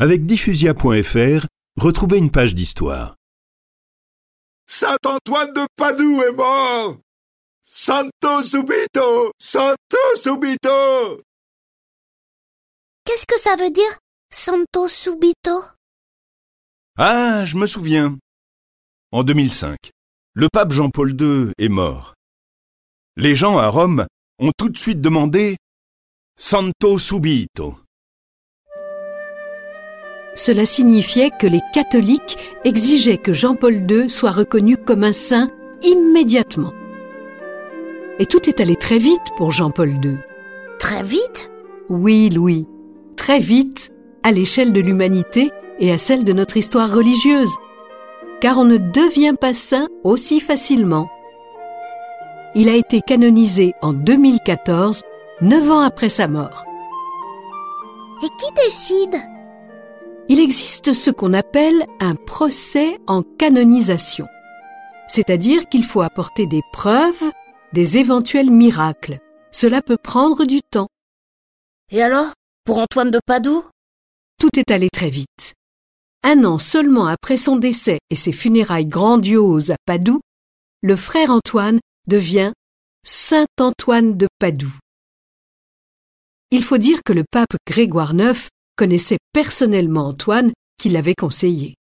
Avec diffusia.fr, retrouvez une page d'histoire. Saint Antoine de Padoue est mort Santo subito Santo subito Qu'est-ce que ça veut dire Santo subito? Ah, je me souviens. En 2005, le pape Jean-Paul II est mort. Les gens à Rome ont tout de suite demandé Santo subito. Cela signifiait que les catholiques exigeaient que Jean-Paul II soit reconnu comme un saint immédiatement. Et tout est allé très vite pour Jean-Paul II. Très vite? Oui, Louis, très vite à l'échelle de l'humanité et à celle de notre histoire religieuse. Car on ne devient pas saint aussi facilement. Il a été canonisé en 2014, neuf ans après sa mort. Et qui décide? Il existe ce qu'on appelle un procès en canonisation. C'est-à-dire qu'il faut apporter des preuves des éventuels miracles. Cela peut prendre du temps. Et alors? Pour Antoine de Padoue? Tout est allé très vite. Un an seulement après son décès et ses funérailles grandioses à Padoue, le frère Antoine devient Saint Antoine de Padoue. Il faut dire que le pape Grégoire IX connaissait personnellement Antoine qui l'avait conseillé.